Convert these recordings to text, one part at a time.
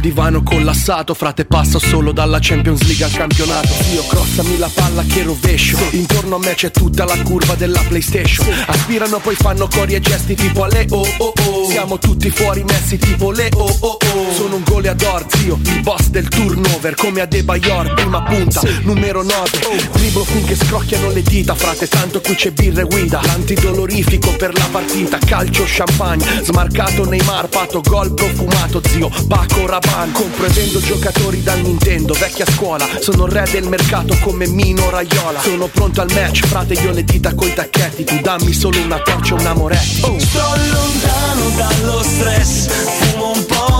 sul divano collassato. Frate passo solo dalla Champions League al campionato. Io crossami la palla che rovescio. Intorno a me c'è tutta la curva della Playstation. Aspirano poi fanno cori e gesti tipo alle oh oh. Oh Siamo tutti fuori messi tipo le oh oh oh Un goleador zio, il boss del turnover Come a De Bayor, prima punta, numero 9 Driblo finché scrocchiano le dita Frate tanto qui c'è birra e guida. L'antidolorifico per la partita Calcio champagne, smarcato Neymar Pato gol profumato zio Paco Rabanne. Compro e vendo giocatori dal Nintendo Vecchia scuola Sono re del mercato come Mino Raiola. Sono pronto al match Frate io le dita coi tacchetti Tu dammi solo una torcia e una moretti oh. Sto lontano dallo stress Fumo un po'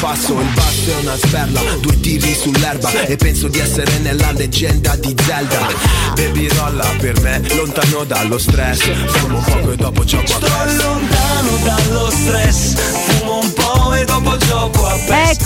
passo Il basso è una sperla, due tiri sull'erba E penso di essere nella leggenda di Zelda. Baby rolla per me, lontano dallo stress Fumo poco e dopo gioco a Sto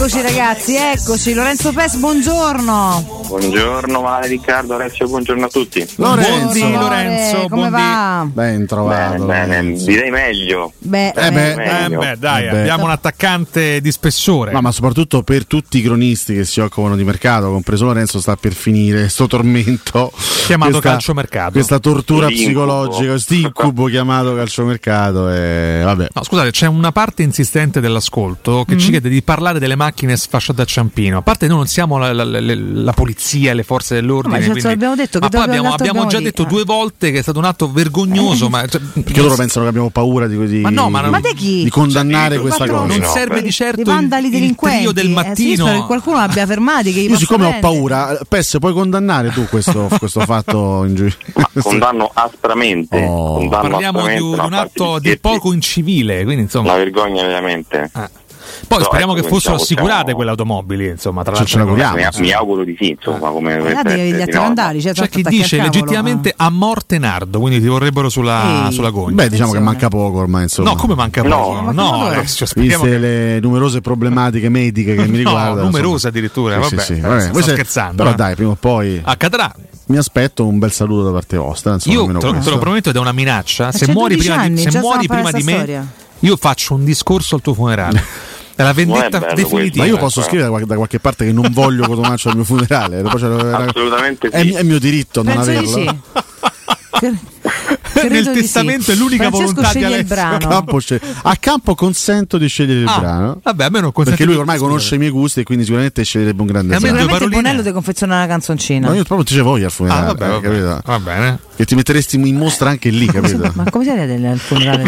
Eccoci ragazzi, eccoci. Lorenzo Pes, buongiorno. Buongiorno Male Riccardo, Alessio, buongiorno a tutti. Lorenzo, Buongiorno, Lorenzo, Lore, come buon di- va? Ben trovato. Bene, bene, Lorenzo. direi meglio. Beh, Eh beh, eh, eh, Eh beh, dai, Eh beh. abbiamo un attaccante di spessore. No, ma soprattutto per tutti i cronisti che si occupano di mercato, compreso Lorenzo, sta per finire sto tormento. Chiamato questa- calciomercato. Questa tortura psicologica, questo incubo chiamato calciomercato. E vabbè. No, scusate, c'è una parte insistente dell'ascolto che ci chiede di parlare delle macchine sfasciate a Ciampino. A parte noi non siamo la, la- la- la polizia, le forze dell'ordine. Ma quindi- abbiamo detto, che ma poi dobbiamo- abbiamo, l'altro abbiamo già abbiamo detto detto. due volte che è stato un atto vergognoso. ma, cioè, Perché loro pensano che abbiamo paura di, di, Ma no, ma non- Ma di condannare Cioè, questa cosa. non no, serve beh. di certo Di vandali il, il delinquenti. trio del Eh, sì, mattino. che qualcuno l'abbia fermati. Che gli Io siccome ho paura, Pes, puoi condannare tu questo, questo fatto in giudizio? Ma condanno aspramente. Oh. condanno Parliamo di aspramente un, una un atto di di poco incivile, quindi insomma. Una vergogna veramente. Ah. Poi Però, speriamo ecco, che fossero assicurate quelle automobili, insomma, tra l'altro. Mi, mi auguro di sì, insomma, come che per- atti no. vandali, cioè, C'è tanto chi dice cavolo, legittimamente a morte nardo, quindi ti vorrebbero sulla, Ehi. sulla gogna. Beh, diciamo che Attenzione. manca poco ormai, insomma. No, come manca No, poco? ma No, come Alessio, speriamo Viste che... le numerose problematiche mediche che mi No, riguardano. numerose addirittura, Sì, vabbè, sì, sì, sto vabbè. Scherzando, Però eh. dai, prima o poi Accadrà. mi aspetto un bel saluto da parte vostra. Insomma, Io te lo, te lo prometto ed è una minaccia. Se 112 muori prima, di, anni, se già muori prima di me, storia. io faccio un discorso al tuo funerale. È la vendetta bello definitiva. Ma io Sì, posso eh. scrivere da qualche, da qualche parte che non voglio Cotomaccio al mio funerale. C'è- Assolutamente è, sì. è mio diritto non Penso di averlo. sì. Cre- Nel credo di testamento sì. è l'unica Francesco volontà di sceglie il Alessio. A brano. campo, a campo consento di scegliere il Ah, brano. Vabbè, a me non consente Perché lui di ormai conosce i miei gusti e quindi sicuramente sceglierebbe un grande due Sicuramente. Bonello ti confeziona una canzoncina. No, io proprio ti voglio al Ah, funerale. vabbè, eh, vabbè. Va bene. Che ti metteresti in mostra anche lì, capito? Ma come si vede al funerale?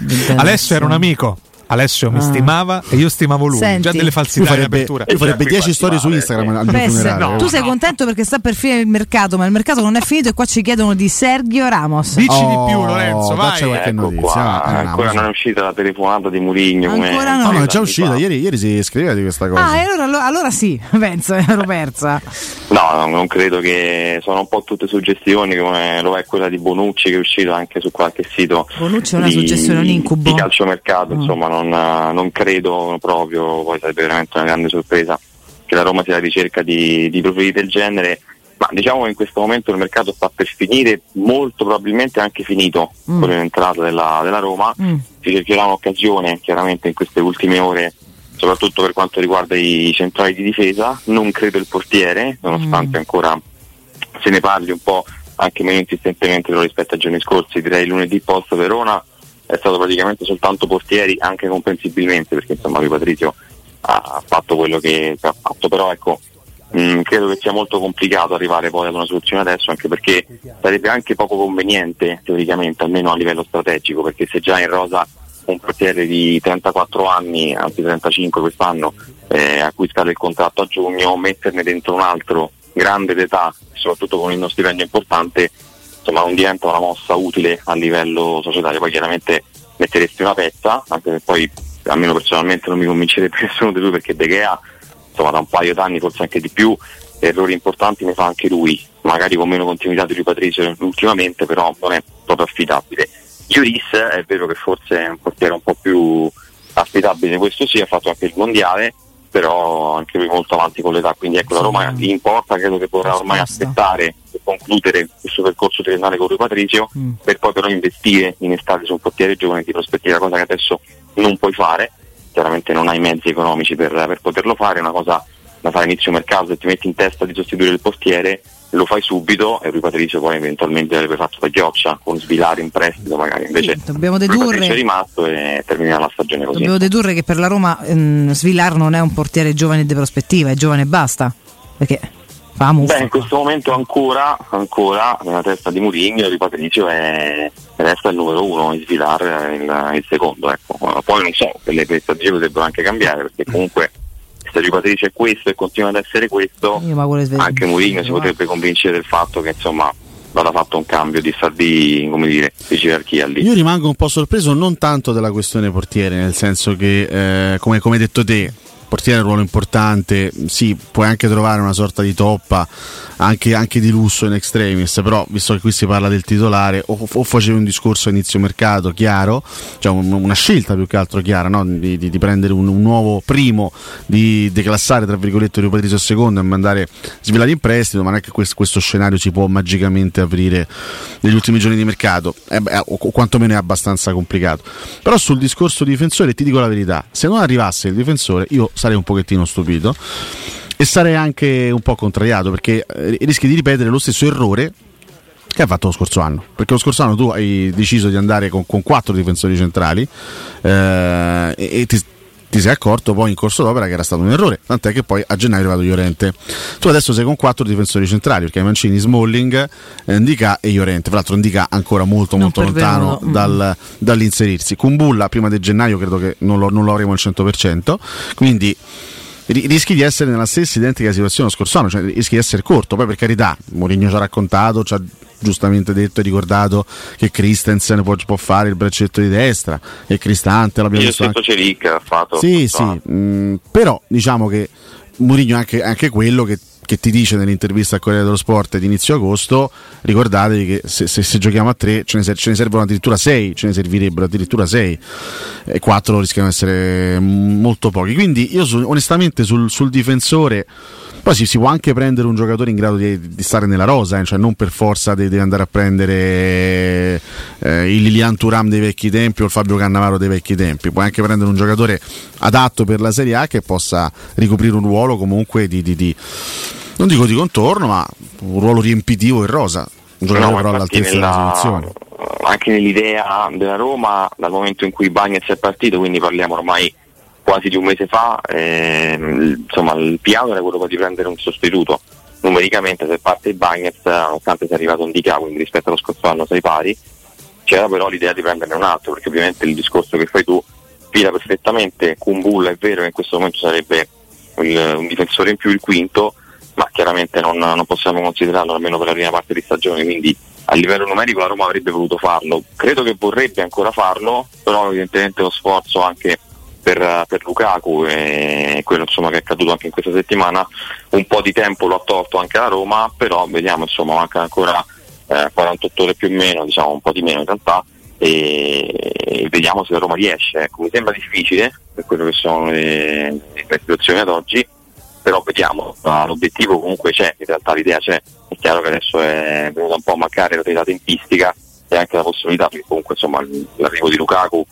di- di- Alessio era un amico. Alessio mi Ah. stimava e io stimavo lui. Senti. Già delle falsità in farebbe, apertura. lui farebbe Qui 10 storie su Instagram funerale. no. tu sei contento perché sta per finire il mercato, ma il mercato non è finito e qua ci chiedono di Sergio Ramos. Dici Oh, di più, Lorenzo. Vai. qualche Ecco notizia. qua, andiamo, ancora non è uscita la telefonata di Murigno. Ancora no. No, no, è come già uscita. Ieri, ieri si scriveva di questa cosa. Ah, e allora, allora, sì, penso, ero persa. No, no, non credo che sono un po' tutte suggestioni come lo è quella di Bonucci che è uscito anche su qualche sito Bonucci è una di, suggestione, un incubo. di calciomercato, Mm. insomma non, non credo proprio, poi sarebbe veramente una grande sorpresa che la Roma sia alla ricerca di, di profili del genere, ma diciamo che in questo momento il mercato sta per finire, molto probabilmente anche finito Mm. con l'entrata della, della Roma, Mm. si cercherà un'occasione chiaramente in queste ultime ore soprattutto per quanto riguarda i centrali di difesa, non credo il portiere, nonostante Mm. ancora se ne parli un po' anche meno insistentemente rispetto ai giorni scorsi, direi lunedì post Verona è stato praticamente soltanto portieri, anche comprensibilmente, perché insomma lui Patrizio ha fatto quello che ha fatto, però ecco mh, credo che sia molto complicato arrivare poi ad una soluzione adesso, anche perché sarebbe anche poco conveniente teoricamente, almeno a livello strategico, perché se già in rosa un portiere di 34 anni, anzi 35 quest'anno, eh, a cui scade il contratto a giugno, metterne dentro un altro grande d'età, soprattutto con uno stipendio importante, insomma non diventa una mossa utile a livello societario. Poi chiaramente metteresti una pezza, anche se poi almeno personalmente non mi convincerebbe nessuno di lui perché De Gea, insomma da un paio d'anni, forse anche di più, errori importanti ne fa anche lui, magari con meno continuità di lui Patrizio ultimamente, però non è proprio affidabile. Lloris è vero che forse è un portiere un po' più affidabile, questo sì, ha fatto anche il mondiale, però anche lui molto avanti con l'età, quindi ecco la Roma in porta credo che vorrà ormai aspettare concludere questo percorso triennale con lui Patrizio Mm. per poi però investire in estate su un portiere giovane di prospettiva, cosa che adesso non puoi fare, chiaramente non hai mezzi economici per, per poterlo fare, è una cosa da fare inizio mercato, se ti metti in testa di sostituire il portiere lo fai subito e lui Patrizio poi eventualmente l'avrebbe fatto da ghioccia con svilare in prestito magari, invece dobbiamo dedurre- è rimasto e termina la stagione così. Dobbiamo dedurre che per la Roma ehm, Svilar non è un portiere giovane di prospettiva, è giovane e basta. Perché fa muffa. Beh, in questo momento ancora, ancora nella testa di Mourinho, di Patrizio è, resta il numero uno, in Svilar è il, il secondo. Ecco. Poi non so, le, strategie potrebbero anche cambiare, perché comunque se di Patrizio è questo e continua ad essere questo, Io anche Mourinho si potrebbe convincere del fatto che insomma vada fatto un cambio di, di, come dire, di gerarchia lì. Io rimango un po' sorpreso non tanto della questione portiere, nel senso che, eh, come, come hai detto te, portiere è un ruolo importante, sì, puoi anche trovare una sorta di toppa, anche, anche di lusso in extremis, però visto che qui si parla del titolare, o, o facevi un discorso a inizio mercato chiaro, cioè un- una scelta più che altro chiara, no? di, di- di prendere un, un nuovo primo, di declassare tra virgolette Rio Patrizio secondo e mandare svelati in prestito, ma non è che questo, questo scenario si può magicamente aprire negli ultimi giorni di mercato, eh beh, o, o quantomeno è abbastanza complicato. Però sul discorso difensore ti dico la verità, se non arrivasse il difensore io sarei un pochettino stupito. E sarei anche un po' contrariato perché eh, rischi di ripetere lo stesso errore che hai fatto lo scorso anno. Perché lo scorso anno tu hai deciso di andare con, con quattro difensori centrali eh, e, e ti, ti sei accorto poi in corso d'opera che era stato un errore tant'è che poi a gennaio è arrivato Llorente tu adesso sei con quattro difensori centrali perché Mancini, Smalling, eh, Ndica e Llorente fra l'altro Ndica ancora molto Non molto lontano. Mm. dal, dall'inserirsi Kumbulla prima di gennaio credo che non lo, non lo avremo al 100% quindi ri- rischi di essere nella stessa identica situazione lo scorso anno, cioè rischi di essere corto. Poi, per carità, Mourinho ci ha raccontato, ci ha giustamente detto e ricordato che Christensen può, può, fare il braccetto di destra e Cristante l'abbiamo Io visto anche... Celic ha fatto sì sì mh, però diciamo che Mourinho è anche, anche quello che che ti dice nell'intervista al Corriere dello Sport di inizio agosto, ricordatevi che se, se, se giochiamo a tre ce ne, ce ne, servono addirittura sei, ce ne servirebbero addirittura sei e quattro rischiano di essere molto pochi. Quindi io su, onestamente sul, sul difensore poi si, si, può anche prendere un giocatore in grado di, di stare nella rosa, eh, cioè non per forza devi de andare a prendere eh, il Lilian Turam dei vecchi tempi o il Fabio Cannavaro dei vecchi tempi, puoi anche prendere un giocatore adatto per la Serie A che possa ricoprire un ruolo comunque di, di, di non dico di contorno, ma un ruolo riempitivo in rosa, un giocatore no, però all'altezza nella, della situazione. Anche nell'idea della Roma, dal momento in cui Bagnez è partito, quindi parliamo ormai quasi di un mese fa, ehm, insomma il piano era quello di prendere un sostituto. Numericamente se parte il Bagnez, nonostante sia arrivato un DK, quindi rispetto allo scorso anno sei pari, c'era però l'idea di prenderne un altro, perché ovviamente il discorso che fai tu fila perfettamente, Kumbul è vero che in questo momento sarebbe il, un difensore in più, il quinto, ma chiaramente non, non possiamo considerarlo almeno per la prima parte di stagione, quindi a livello numerico la Roma avrebbe voluto farlo. Credo che vorrebbe ancora farlo, però evidentemente lo sforzo anche per, per Lukaku e quello insomma, che è accaduto anche in questa settimana un po' di tempo lo ha tolto anche la Roma però vediamo insomma manca ancora eh, 48 ore più o meno diciamo un po' di meno in realtà e, vediamo se la Roma riesce ecco, mi sembra difficile per quello che sono le, le situazioni ad oggi però vediamo. L'obiettivo comunque c'è in realtà l'idea c'è. È chiaro che adesso è venuta un po' a mancare la tempistica e anche la possibilità perché comunque insomma l'arrivo di Lukaku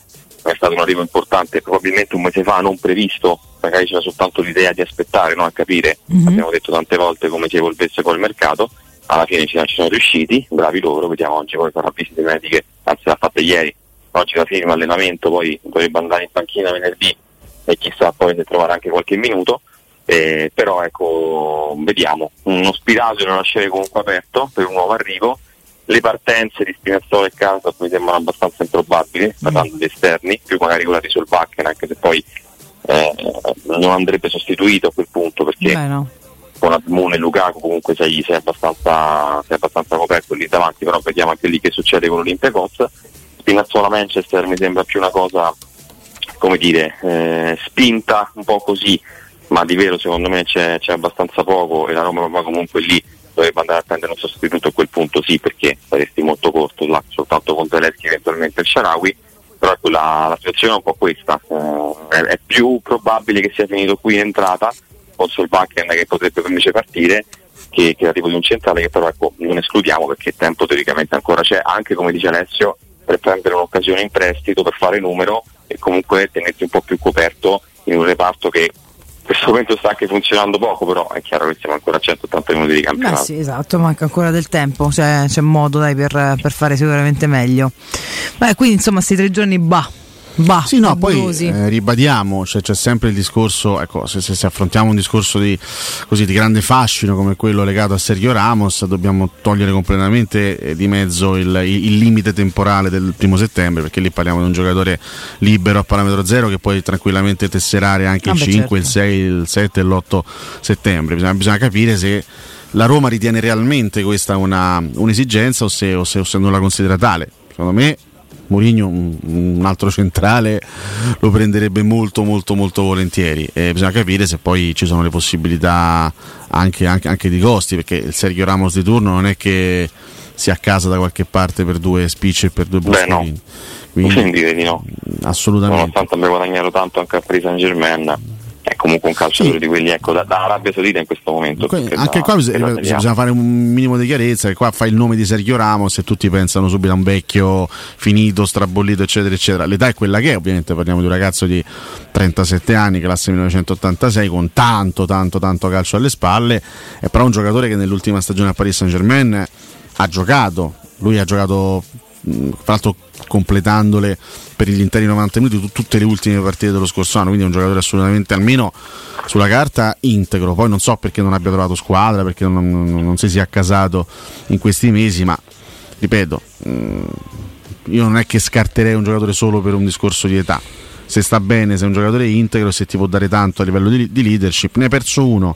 è stato un arrivo importante, probabilmente un mese fa non previsto, magari c'era soltanto l'idea di aspettare, no? a capire, mm-hmm. abbiamo detto tante volte come si evolvesse poi il mercato, alla fine ci, sono riusciti, bravi loro, vediamo oggi poi farà visite mediche, anzi l'ha fatta ieri, oggi la firma allenamento, poi dovrebbe andare in panchina venerdì e chissà poi se trovare anche qualche minuto. Eh, però ecco, vediamo, uno spiraglio lo lascerei comunque aperto per un nuovo arrivo le partenze di Spinazzola e Casa mi sembrano abbastanza improbabili, mm. parlando di esterni, più magari quella di Solbakken, anche se poi eh, non andrebbe sostituito a quel punto perché Beh, no. Con Admune e Lukaku comunque sei, sei, abbastanza, sei abbastanza coperto lì davanti, però vediamo anche lì che succede con l'Olympiacos. Spinazzola Manchester mi sembra più una cosa, come dire, eh, spinta un po' così, ma di vero secondo me c'è, c'è abbastanza poco e la Roma va comunque lì dovrebbe andare a prendere un sostituto a quel punto sì perché saresti molto corto là, soltanto con Zelensky eventualmente il Sharawi però ecco, la, la, situazione è un po' questa eh, è, è, più probabile che sia finito qui in entrata con Solbakken che potrebbe invece partire che, che l'arrivo di un centrale che però ecco, non escludiamo perché tempo teoricamente ancora c'è anche come dice Alessio per prendere un'occasione in prestito per fare numero e comunque tenersi un po' più coperto in un reparto che questo momento sta anche funzionando poco, però è chiaro che siamo ancora a 180 minuti di campionato. Eh sì, esatto, manca ancora del tempo, cioè, c'è modo dai, per, per, fare sicuramente meglio. Beh, quindi insomma, questi tre giorni, bah, Bah, sì, no, poi eh, ribadiamo, cioè, c'è sempre il discorso, ecco, se, se, se affrontiamo un discorso di, così, di, grande fascino come quello legato a Sergio Ramos, dobbiamo togliere completamente eh, di mezzo il, il, limite temporale del primo settembre, perché lì parliamo di un giocatore libero a parametro zero che puoi tranquillamente tesserare anche ah, il beh, 5, certo. il 6, il 7 e l'8 settembre. Bisogna, bisogna capire se la Roma ritiene realmente questa una, un'esigenza o se, o, se, o se non la considera tale. Secondo me Mourinho un, un, altro centrale lo prenderebbe molto molto molto volentieri. E bisogna capire se poi ci sono le possibilità anche, anche, anche di costi perché il Sergio Ramos di turno non è che sia a casa da qualche parte per due spicci e per due boschi no. quindi direi di no. assolutamente. Nonostante abbia guadagnato tanto anche a Paris Saint Germain è comunque un calciatore sì. di quelli ecco, da, da, Arabia Saudita in questo momento. Que- anche da, qua bisogna, bisogna fare un minimo di chiarezza, che qua fai il nome di Sergio Ramos e tutti pensano subito a un vecchio finito, strabollito, eccetera, eccetera. L'età è quella che è, ovviamente parliamo di un ragazzo di 37 anni, classe 1986, con tanto, tanto, tanto calcio alle spalle, è però un giocatore che nell'ultima stagione a Paris Saint Germain ha giocato, lui ha giocato tra l'altro completandole per gli interi 90 minuti tutte le ultime partite dello scorso anno, quindi è un giocatore assolutamente almeno sulla carta integro, poi non so perché non abbia trovato squadra, perché non, non, non si sia accasato in questi mesi, ma ripeto, mm, io non è che scarterei un giocatore solo per un discorso di età, se sta bene, se è un giocatore integro, se ti può dare tanto a livello di, di leadership, ne hai perso uno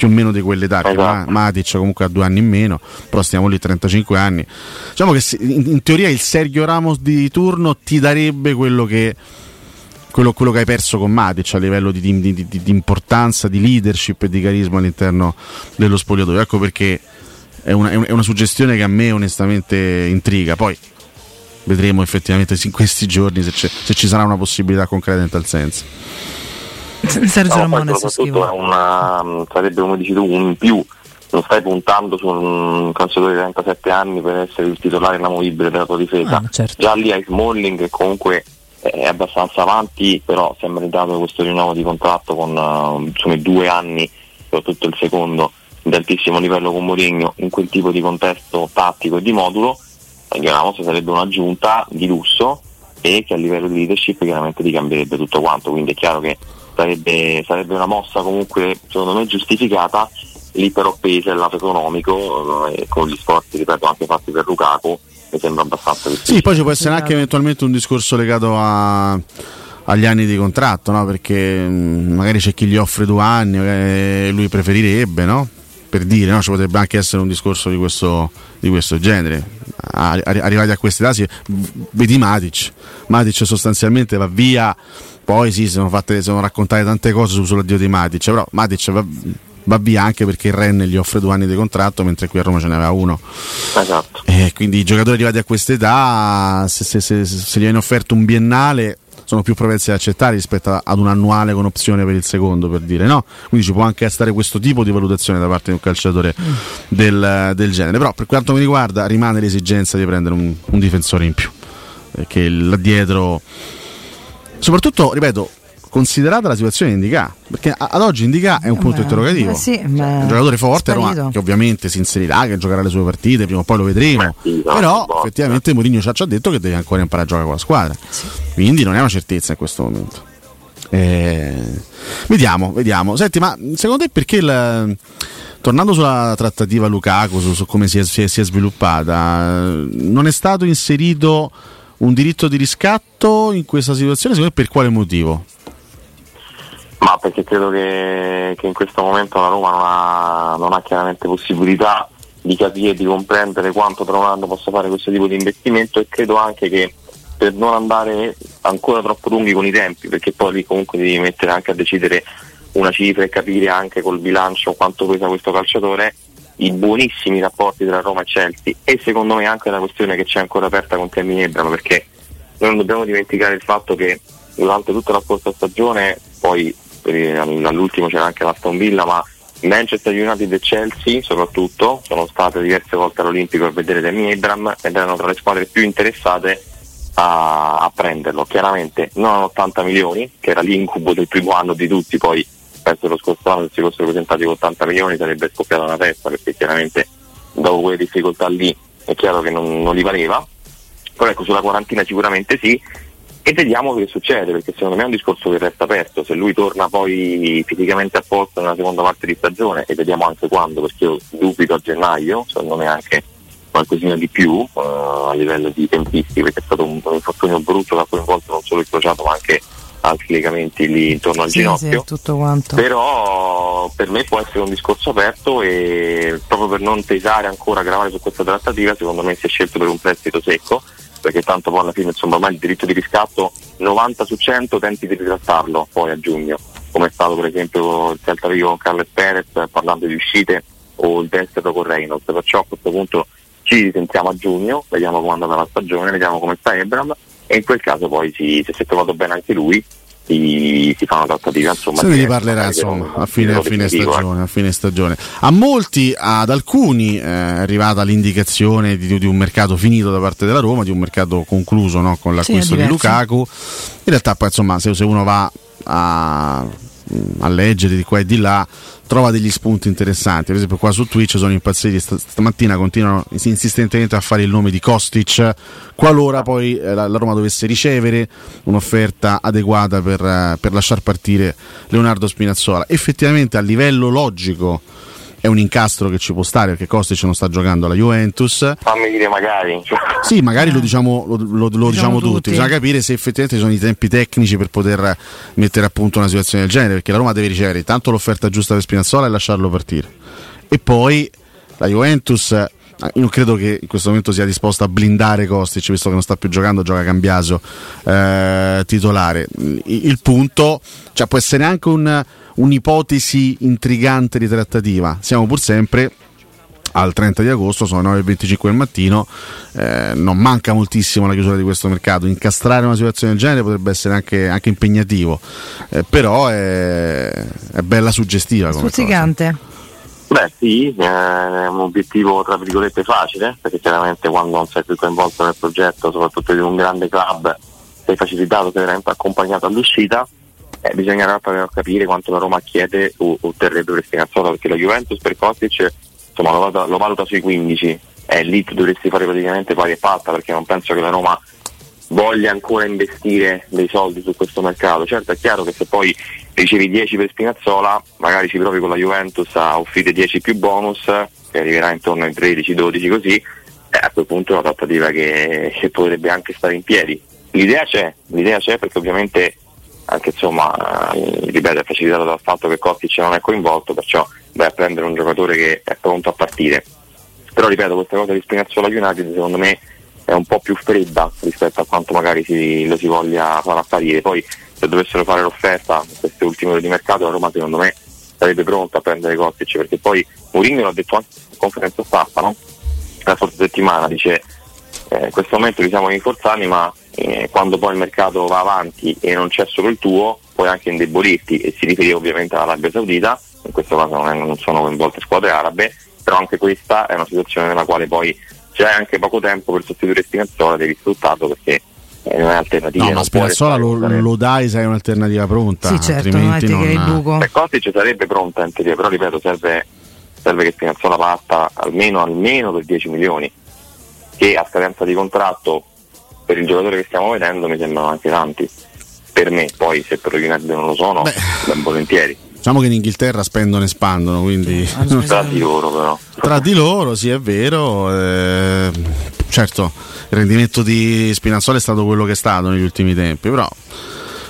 più o meno di quell'età. Esatto. Ma, Matic comunque ha due anni in meno, però stiamo lì 35 anni. Diciamo che in, in teoria il Sergio Ramos di turno ti darebbe quello che quello, quello, che hai perso con Matic a livello di, di, di, di, importanza, di leadership e di carisma all'interno dello spogliatoio. Ecco perché è una, è una, suggestione che a me onestamente intriga. Poi vedremo effettivamente in questi giorni se, se ci sarà una possibilità concreta in tal senso. Sergio no, Ramone una, sarebbe come dici tu un in più. Non stai puntando su un calciatore di 37 anni per essere il titolare inamovibile della tua difesa. Ah, certo. già lì hai Smalling che comunque è abbastanza avanti, però si è meritato questo rinnovo di contratto con uh, insomma, due anni, soprattutto il secondo, di altissimo livello con Mourinho, in quel tipo di contesto tattico e di modulo, Ramos sarebbe un'aggiunta di lusso e che a livello di leadership chiaramente ti cambierebbe tutto quanto, quindi è chiaro che sarebbe, sarebbe una mossa comunque secondo me giustificata, lì però pesa il lato economico, eh, con gli sforzi ripeto anche fatti per Lukaku mi sembra abbastanza difficile. Sì, poi ci può essere anche eventualmente un discorso legato a, agli anni di contratto, no? perché mm, magari c'è chi gli offre due anni, e lui preferirebbe, no? per dire, no? ci potrebbe anche essere un discorso di questo, di questo genere. Arrivati a queste età, vedi Matic, Matic sostanzialmente va via, poi sì, sono, fatte, sono raccontate tante cose sull'addio di Matic, però Matic va, va via anche perché il Rennes gli offre due anni di contratto mentre qui a Roma ce ne aveva uno esatto. e quindi i giocatori arrivati a questa età se, se, se, se gli viene offerto un biennale sono più propensi ad accettare rispetto ad un annuale con opzione per il secondo per dire no quindi ci può anche essere questo tipo di valutazione da parte di un calciatore mm. del, del, genere però per quanto mi riguarda rimane l'esigenza di prendere un, un difensore in più perché là dietro soprattutto ripeto considerata la situazione di Indica, perché ad oggi Indica è un punto interrogativo. Eh sì, è un giocatore forte, Roma, che ovviamente si inserirà, che giocherà le sue partite, prima o poi lo vedremo. Però effettivamente Mourinho ci ha detto che deve ancora imparare a giocare con la squadra. Sì. Quindi non è una certezza in questo momento. Eh, vediamo, vediamo. Senti, ma secondo te perché il tornando sulla trattativa Lukaku, su, su come si è, si, è, si è, sviluppata, non è stato inserito un diritto di riscatto in questa situazione? Secondo te per quale motivo? Ma perché credo che, che in questo momento la Roma non ha, non ha chiaramente possibilità di capire e di comprendere quanto tra possa fare questo tipo di investimento e credo anche che per non andare ancora troppo lunghi con i tempi, perché poi lì comunque devi mettere anche a decidere una cifra e capire anche col bilancio quanto pesa questo calciatore, i buonissimi rapporti tra Roma e Chelsea e secondo me anche una questione che c'è ancora aperta con Termini Ebram perché noi non dobbiamo dimenticare il fatto che durante tutta la scorsa stagione poi all'ultimo c'era anche l'Aston Villa, ma Manchester United e Chelsea soprattutto sono state diverse volte all'Olimpico a vedere Demi Abram ed erano tra le squadre più interessate a, a, prenderlo. Chiaramente non a 80 milioni, che era l'incubo del primo anno di tutti, poi penso lo scorso anno si fossero presentati con 80 milioni sarebbe scoppiata una testa perché chiaramente dopo quelle difficoltà lì è chiaro che non, non li valeva. Però ecco sulla quarantina sicuramente sì e vediamo che succede perché secondo me è un discorso che resta aperto se lui torna poi fisicamente a posto nella seconda parte di stagione e vediamo anche quando perché io dubito a gennaio secondo me anche qualcosina di più uh, a livello di tempisti perché è stato un, un infortunio brutto che ha coinvolto non solo il crociato ma anche altri legamenti lì intorno al sì, ginocchio. sì, però per me può essere un discorso aperto e proprio per non pesare ancora gravare su questa trattativa secondo me si è scelto per un prestito secco perché tanto poi alla fine insomma ormai il diritto di riscatto 90 su 100 tenti di ritrattarlo poi a giugno, come è stato per esempio il Celta Vigo con Carles Perez parlando di uscite o il destro con Reynolds, perciò a questo punto ci risentiamo a giugno, vediamo come è andata la stagione, vediamo come sta Ebram e in quel caso poi si, se si è trovato bene anche lui si, si fa una trattativa insomma se ne riparlerà insomma a fine, a, fine stagione, eh. a fine, stagione, a molti ad alcuni eh, è arrivata l'indicazione di, di, un mercato finito da parte della Roma di un mercato concluso no, con l'acquisto sì, di Lukaku. In realtà poi insomma se, se uno va a a leggere di qua e di là trova degli spunti interessanti. Per esempio, qua su Twitch sono impazziti stamattina, continuano insistentemente a fare il nome di Kostic, qualora poi eh, la, Roma dovesse ricevere un'offerta adeguata per, eh, per lasciar partire Leonardo Spinazzola. Effettivamente, a livello logico è un incastro che ci può stare perché Kostic non sta giocando alla Juventus. Fammi dire magari. Sì, magari lo diciamo, lo, lo- lo diciamo tutti. tutti. bisogna capire se effettivamente ci sono i tempi tecnici per poter mettere a punto una situazione del genere, perché la Roma deve ricevere intanto l'offerta giusta per Spinazzola e lasciarlo partire. E poi la Juventus, eh, io non credo che in questo momento sia disposta a blindare Kostic, visto che non sta più giocando, gioca Cambiaso eh, titolare. Il, il punto, cioè può essere anche un- un'ipotesi intrigante di trattativa, siamo pur sempre al 30 di agosto, sono le 9.25 del mattino, eh, non manca moltissimo la chiusura di questo mercato, incastrare una situazione del genere potrebbe essere anche, anche impegnativo, eh, però è, è bella suggestiva. Stuzzicante. Beh sì, eh, è un obiettivo tra virgolette facile, perché chiaramente quando non sei più coinvolto nel progetto, soprattutto di un grande club, sei facilitato, sei veramente accompagnato all'uscita, eh, bisognerà però capire quanto la Roma chiede o otterrebbe per Spinazzola, perché la Juventus per Kostic insomma, lo, valuta, lo valuta sui 15, e lì dovresti fare praticamente pari e patta, perché non penso che la Roma voglia ancora investire dei soldi su questo mercato. Certo è chiaro che se poi ricevi 10 per Spinazzola, magari ci provi con la Juventus a offrire 10 più bonus, che arriverà intorno ai 13-12 così, eh, a quel punto è una trattativa che, che potrebbe anche stare in piedi. L'idea c'è, l'idea c'è perché ovviamente anche insomma, eh, ripeto, è facilitato dal fatto che Kostic non è coinvolto, perciò vai a prendere un giocatore che è pronto a partire. Però ripeto, questa cosa di Spinazzola United secondo me è un po' più fredda rispetto a quanto magari si, lo si voglia far apparire. Poi se dovessero fare l'offerta queste ultime ore di mercato, la Roma secondo me sarebbe pronta a prendere Kostic perché poi Mourinho l'ha detto anche in conferenza stampa, no? la scorsa settimana, dice eh, in questo momento li siamo rinforzati ma eh, quando poi il mercato va avanti e non c'è solo il tuo puoi anche indebolirti e si riferiva ovviamente all'Arabia Saudita, in questo caso non, è- non sono coinvolte squadre arabe, però anche questa è una situazione nella quale poi hai anche poco tempo per sostituire Spinazzola devi sfruttarlo perché eh, non hai alternative. No, ma Spinazzola lo, lo dai se hai un'alternativa pronta, Sì, certo, altrimenti non è che il buco. Per Kostic sarebbe pronta in teoria, però ripeto, serve, serve che Spinazzola parta almeno, almeno per 10 milioni, che a scadenza di contratto per il giocatore che stiamo vedendo mi sembrano anche tanti. Per me, poi se per United non lo sono, ben volentieri. Diciamo che in Inghilterra spendono e spandono, quindi Tra di loro però. tra di loro sì è vero. eh, certo, il rendimento di Spinazzola è stato quello che è stato negli ultimi tempi, però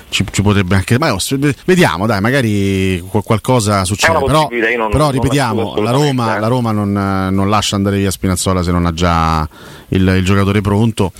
ci, ci potrebbe anche. Ma, oh, vediamo, dai, magari qual- qualcosa succede. Però, non- però non ripetiamo, la Roma, eh. la Roma non, non lascia andare via Spinazzola se non ha già il, il giocatore pronto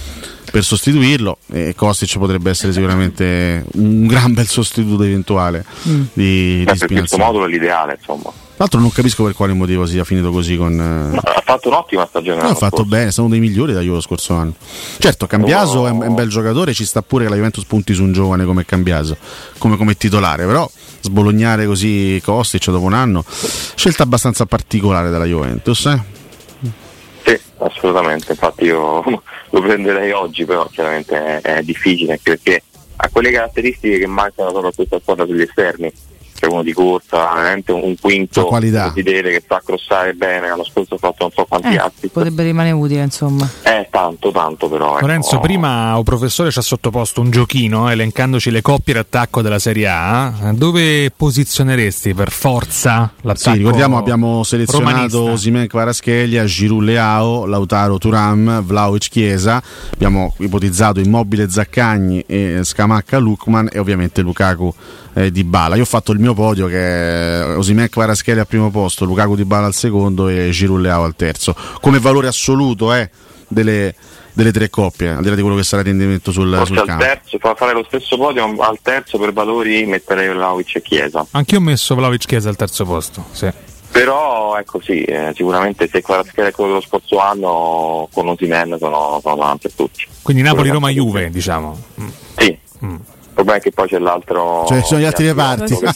per sostituirlo e Kostic potrebbe essere sicuramente un gran bel sostituto eventuale Mm. di, di Eh, per questo modulo è l'ideale, insomma. Tra l'altro non capisco per quale motivo sia finito così con... eh, Ha fatto un'ottima stagione. No, l'anno ha fatto bene, è stato uno dei migliori da Juve lo scorso anno. Certo, Cambiaso è, un, è un bel giocatore, ci sta pure che la Juventus punti su un giovane come Cambiaso, come, come titolare, però sbolognare così Kostic dopo un anno, scelta abbastanza particolare dalla Juventus. Eh? Assolutamente, infatti io lo prenderei oggi, però chiaramente è, è difficile perché ha quelle caratteristiche che mancano solo a questa squadra sugli esterni. C'è uno di corsa, veramente un, quinto C'ha qualità. che sa crossare bene, l'anno scorso ha fatto non so quanti Eh, assist. potrebbe rimanere utile, insomma. Eh, tanto, tanto però. ecco. Lorenzo, prima un professore ci ha sottoposto un giochino elencandoci le coppie d'attacco della Serie A. Dove posizioneresti per forza l'attacco? Sì, ricordiamo abbiamo selezionato? Osimen Kvaratskhelia, Giroud Leao, Lautaro Turam, Vlaovic Chiesa, abbiamo ipotizzato Immobile Zaccagni e Scamacca Lukman e ovviamente Lukaku eh, di Bala. Io ho fatto il mio podio che è Osimen Kvaratskhelia al primo posto, Lukaku di Bala al secondo e Giroud Leao al terzo. Come valore assoluto eh, delle, delle tre coppie, al di là di quello che sarà il rendimento sul, Forse sul al campo. terzo, fa fare lo stesso podio, al terzo per valori metterei Vlaovic e Chiesa. Anch'io ho messo Vlaovic Chiesa al terzo posto. Sì. Però ecco sì, eh, sicuramente se Kvaratskhelia è quello dello scorso anno con Osimen sono, sono davanti a tutti. Quindi Napoli-Roma-Juve, diciamo. Mm. Sì. Il problema è che poi c'è l'altro. Cioè, ci sono gli altri reparti. Eh,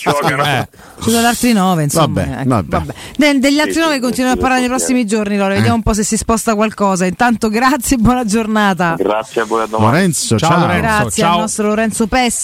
Ci sono altri nove, insomma. Vabbè, ecco, vabbè. De- degli altri Sì, nove sì, continuiamo sì, a parlare sì, nei sì. prossimi giorni, Lore. Vediamo un po' se si sposta qualcosa. Intanto grazie e buona giornata. Grazie a voi a domani. Lorenzo, Ciao, ciao. Lorenzo. Grazie ciao. al nostro Lorenzo Pessi.